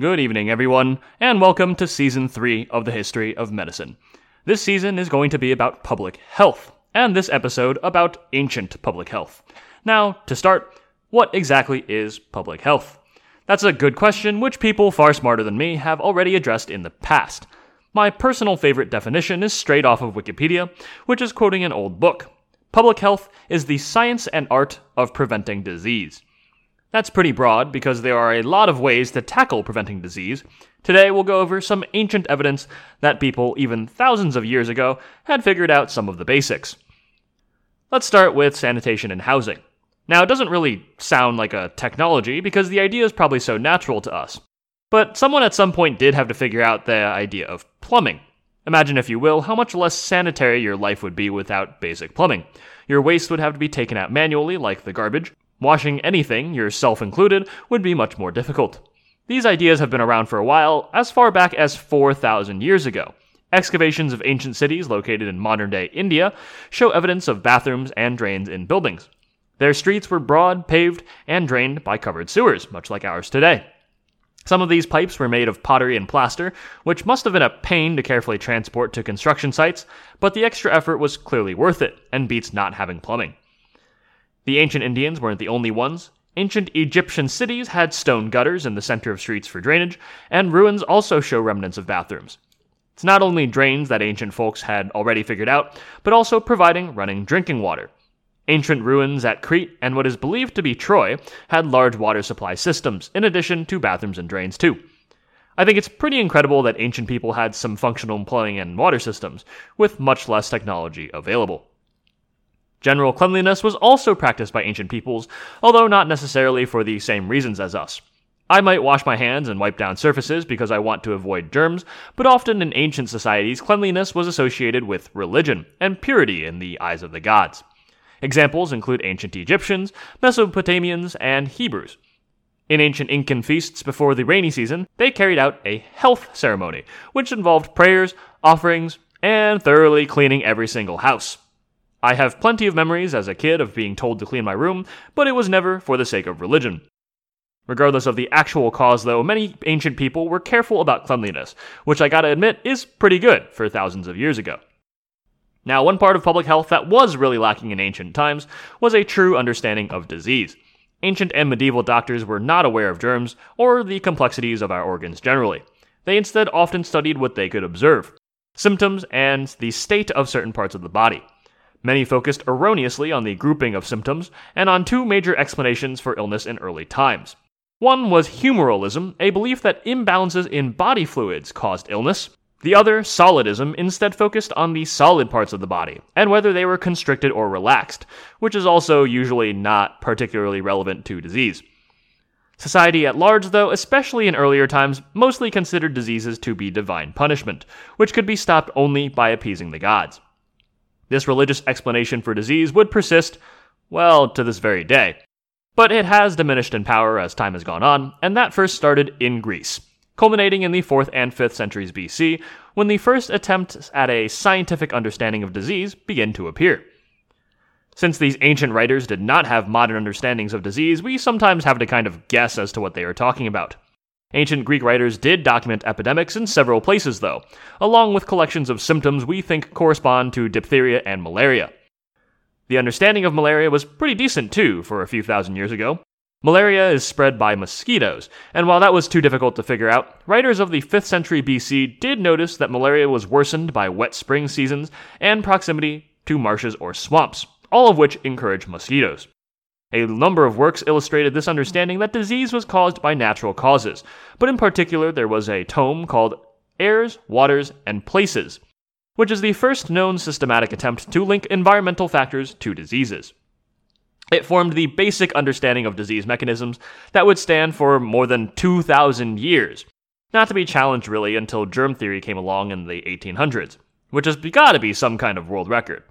Good evening, everyone, and welcome to Season 3 of the History of Medicine. This season is going to be about public health, and this episode about ancient public health. Now, to start, what exactly is public health? That's a good question, which people far smarter than me have already addressed in the past. My personal favorite definition is straight off of Wikipedia, which is quoting an old book. Public health is the science and art of preventing disease. That's pretty broad because there are a lot of ways to tackle preventing disease. Today we'll go over some ancient evidence that people, even thousands of years ago, had figured out some of the basics. Let's start with sanitation and housing. Now, it doesn't really sound like a technology because the idea is probably so natural to us. But someone at some point did have to figure out the idea of plumbing. Imagine, if you will, how much less sanitary your life would be without basic plumbing. Your waste would have to be taken out manually, like the garbage, Washing anything, yourself included, would be much more difficult. These ideas have been around for a while, as far back as 4,000 years ago. Excavations of ancient cities located in modern day India show evidence of bathrooms and drains in buildings. Their streets were broad, paved, and drained by covered sewers, much like ours today. Some of these pipes were made of pottery and plaster, which must have been a pain to carefully transport to construction sites, but the extra effort was clearly worth it, and beats not having plumbing. The ancient Indians weren't the only ones. Ancient Egyptian cities had stone gutters in the center of streets for drainage, and ruins also show remnants of bathrooms. It's not only drains that ancient folks had already figured out, but also providing running drinking water. Ancient ruins at Crete and what is believed to be Troy had large water supply systems, in addition to bathrooms and drains, too. I think it's pretty incredible that ancient people had some functional plumbing and water systems, with much less technology available. General cleanliness was also practiced by ancient peoples, although not necessarily for the same reasons as us. I might wash my hands and wipe down surfaces because I want to avoid germs, but often in ancient societies, cleanliness was associated with religion and purity in the eyes of the gods. Examples include ancient Egyptians, Mesopotamians, and Hebrews. In ancient Incan feasts before the rainy season, they carried out a health ceremony, which involved prayers, offerings, and thoroughly cleaning every single house. I have plenty of memories as a kid of being told to clean my room, but it was never for the sake of religion. Regardless of the actual cause, though, many ancient people were careful about cleanliness, which I gotta admit is pretty good for thousands of years ago. Now, one part of public health that was really lacking in ancient times was a true understanding of disease. Ancient and medieval doctors were not aware of germs or the complexities of our organs generally. They instead often studied what they could observe symptoms and the state of certain parts of the body. Many focused erroneously on the grouping of symptoms and on two major explanations for illness in early times. One was humoralism, a belief that imbalances in body fluids caused illness. The other, solidism, instead focused on the solid parts of the body and whether they were constricted or relaxed, which is also usually not particularly relevant to disease. Society at large, though, especially in earlier times, mostly considered diseases to be divine punishment, which could be stopped only by appeasing the gods. This religious explanation for disease would persist, well, to this very day. But it has diminished in power as time has gone on, and that first started in Greece, culminating in the 4th and 5th centuries BC, when the first attempts at a scientific understanding of disease begin to appear. Since these ancient writers did not have modern understandings of disease, we sometimes have to kind of guess as to what they are talking about. Ancient Greek writers did document epidemics in several places, though, along with collections of symptoms we think correspond to diphtheria and malaria. The understanding of malaria was pretty decent, too, for a few thousand years ago. Malaria is spread by mosquitoes, and while that was too difficult to figure out, writers of the 5th century BC did notice that malaria was worsened by wet spring seasons and proximity to marshes or swamps, all of which encourage mosquitoes. A number of works illustrated this understanding that disease was caused by natural causes, but in particular there was a tome called Airs, Waters, and Places, which is the first known systematic attempt to link environmental factors to diseases. It formed the basic understanding of disease mechanisms that would stand for more than 2,000 years, not to be challenged really until germ theory came along in the 1800s, which has gotta be some kind of world record.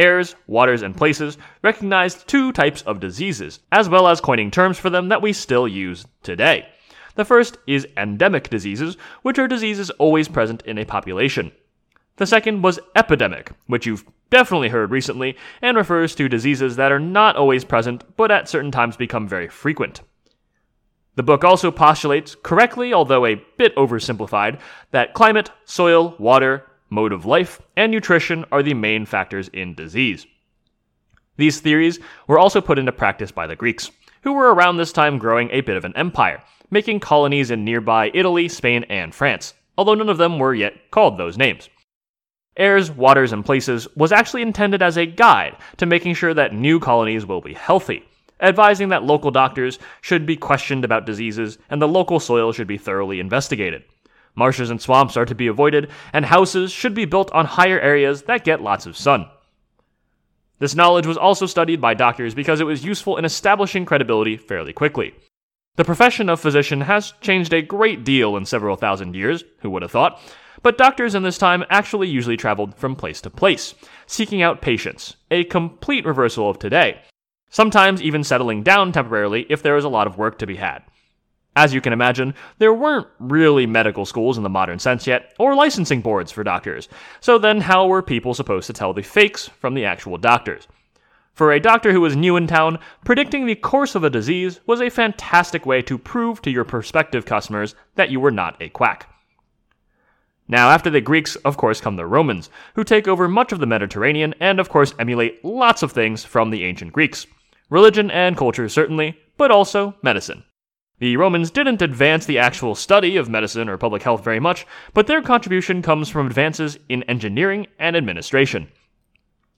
Airs, waters, and places recognized two types of diseases, as well as coining terms for them that we still use today. The first is endemic diseases, which are diseases always present in a population. The second was epidemic, which you've definitely heard recently, and refers to diseases that are not always present, but at certain times become very frequent. The book also postulates, correctly although a bit oversimplified, that climate, soil, water, mode of life, and nutrition are the main factors in disease. These theories were also put into practice by the Greeks, who were around this time growing a bit of an empire, making colonies in nearby Italy, Spain, and France, although none of them were yet called those names. Airs, Waters, and Places was actually intended as a guide to making sure that new colonies will be healthy, advising that local doctors should be questioned about diseases and the local soil should be thoroughly investigated. Marshes and swamps are to be avoided, and houses should be built on higher areas that get lots of sun. This knowledge was also studied by doctors because it was useful in establishing credibility fairly quickly. The profession of physician has changed a great deal in several thousand years, who would have thought, but doctors in this time actually usually traveled from place to place, seeking out patients, a complete reversal of today, sometimes even settling down temporarily if there was a lot of work to be had. As you can imagine, there weren't really medical schools in the modern sense yet, or licensing boards for doctors, so then how were people supposed to tell the fakes from the actual doctors? For a doctor who was new in town, predicting the course of a disease was a fantastic way to prove to your prospective customers that you were not a quack. Now, after the Greeks, of course, come the Romans, who take over much of the Mediterranean and, of course, emulate lots of things from the ancient Greeks. Religion and culture, certainly, but also medicine. The Romans didn't advance the actual study of medicine or public health very much, but their contribution comes from advances in engineering and administration.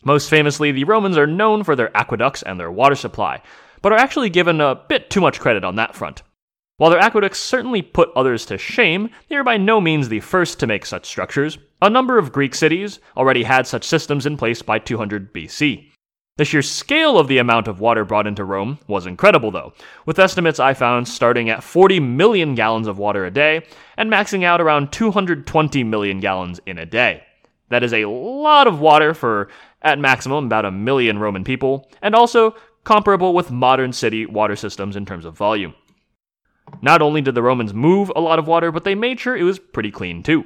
Most famously, the Romans are known for their aqueducts and their water supply, but are actually given a bit too much credit on that front. While their aqueducts certainly put others to shame, they are by no means the first to make such structures. A number of Greek cities already had such systems in place by 200 BC. The sheer scale of the amount of water brought into Rome was incredible, though, with estimates I found starting at 40 million gallons of water a day and maxing out around 220 million gallons in a day. That is a lot of water for, at maximum, about a million Roman people, and also comparable with modern city water systems in terms of volume. Not only did the Romans move a lot of water, but they made sure it was pretty clean too.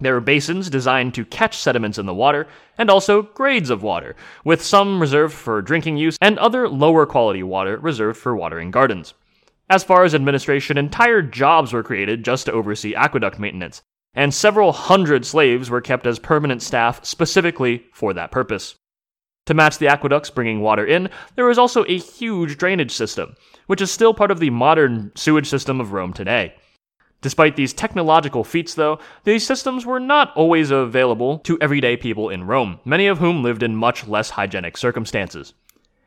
There were basins designed to catch sediments in the water, and also grades of water, with some reserved for drinking use and other lower quality water reserved for watering gardens. As far as administration, entire jobs were created just to oversee aqueduct maintenance, and several hundred slaves were kept as permanent staff specifically for that purpose. To match the aqueducts bringing water in, there was also a huge drainage system, which is still part of the modern sewage system of Rome today. Despite these technological feats, though, these systems were not always available to everyday people in Rome, many of whom lived in much less hygienic circumstances.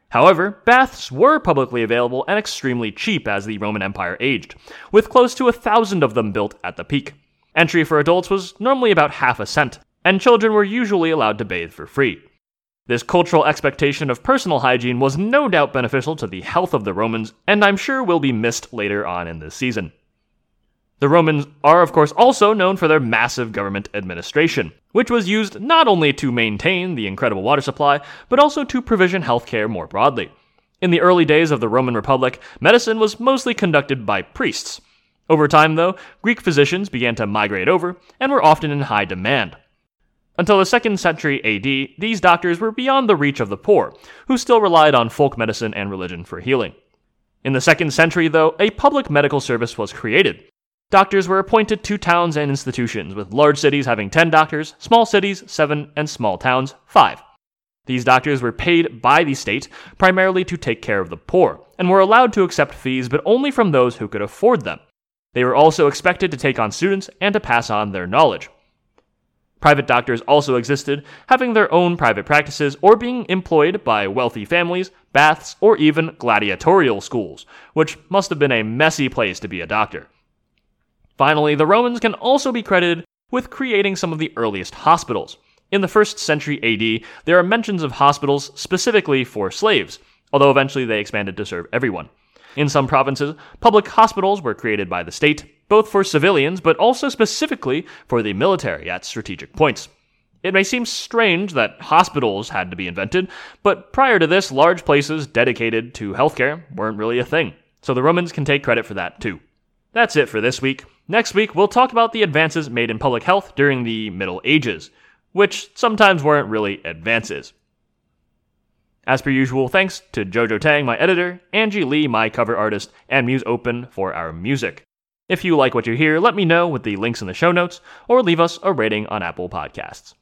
However, baths were publicly available and extremely cheap as the Roman Empire aged, with close to a thousand of them built at the peak. Entry for adults was normally about half a cent, and children were usually allowed to bathe for free. This cultural expectation of personal hygiene was no doubt beneficial to the health of the Romans, and I'm sure will be missed later on in this season. The Romans are, of course, also known for their massive government administration, which was used not only to maintain the incredible water supply, but also to provision healthcare more broadly. In the early days of the Roman Republic, medicine was mostly conducted by priests, over time, though, Greek physicians began to migrate over and were often in high demand. Until the 2nd century AD, these doctors were beyond the reach of the poor, who still relied on folk medicine and religion for healing. In the 2nd century, though, a public medical service was created. Doctors were appointed to towns and institutions, with large cities having 10 doctors, small cities 7, and small towns 5. These doctors were paid by the state primarily to take care of the poor, and were allowed to accept fees but only from those who could afford them. They were also expected to take on students and to pass on their knowledge. Private doctors also existed, having their own private practices or being employed by wealthy families, baths, or even gladiatorial schools, which must have been a messy place to be a doctor. Finally, the Romans can also be credited with creating some of the earliest hospitals. In the 1st century AD, there are mentions of hospitals specifically for slaves, although eventually they expanded to serve everyone. In some provinces, public hospitals were created by the state, both for civilians but also specifically for the military at strategic points. It may seem strange that hospitals had to be invented, but prior to this, large places dedicated to healthcare weren't really a thing. So the Romans can take credit for that too. That's it for this week. Next week, we'll talk about the advances made in public health during the Middle Ages, which sometimes weren't really advances. As per usual, thanks to Jojo Tang, my editor, Angie Lee, my cover artist, and Musopen for our music. If you like what you hear, let me know with the links in the show notes, or leave us a rating on Apple Podcasts.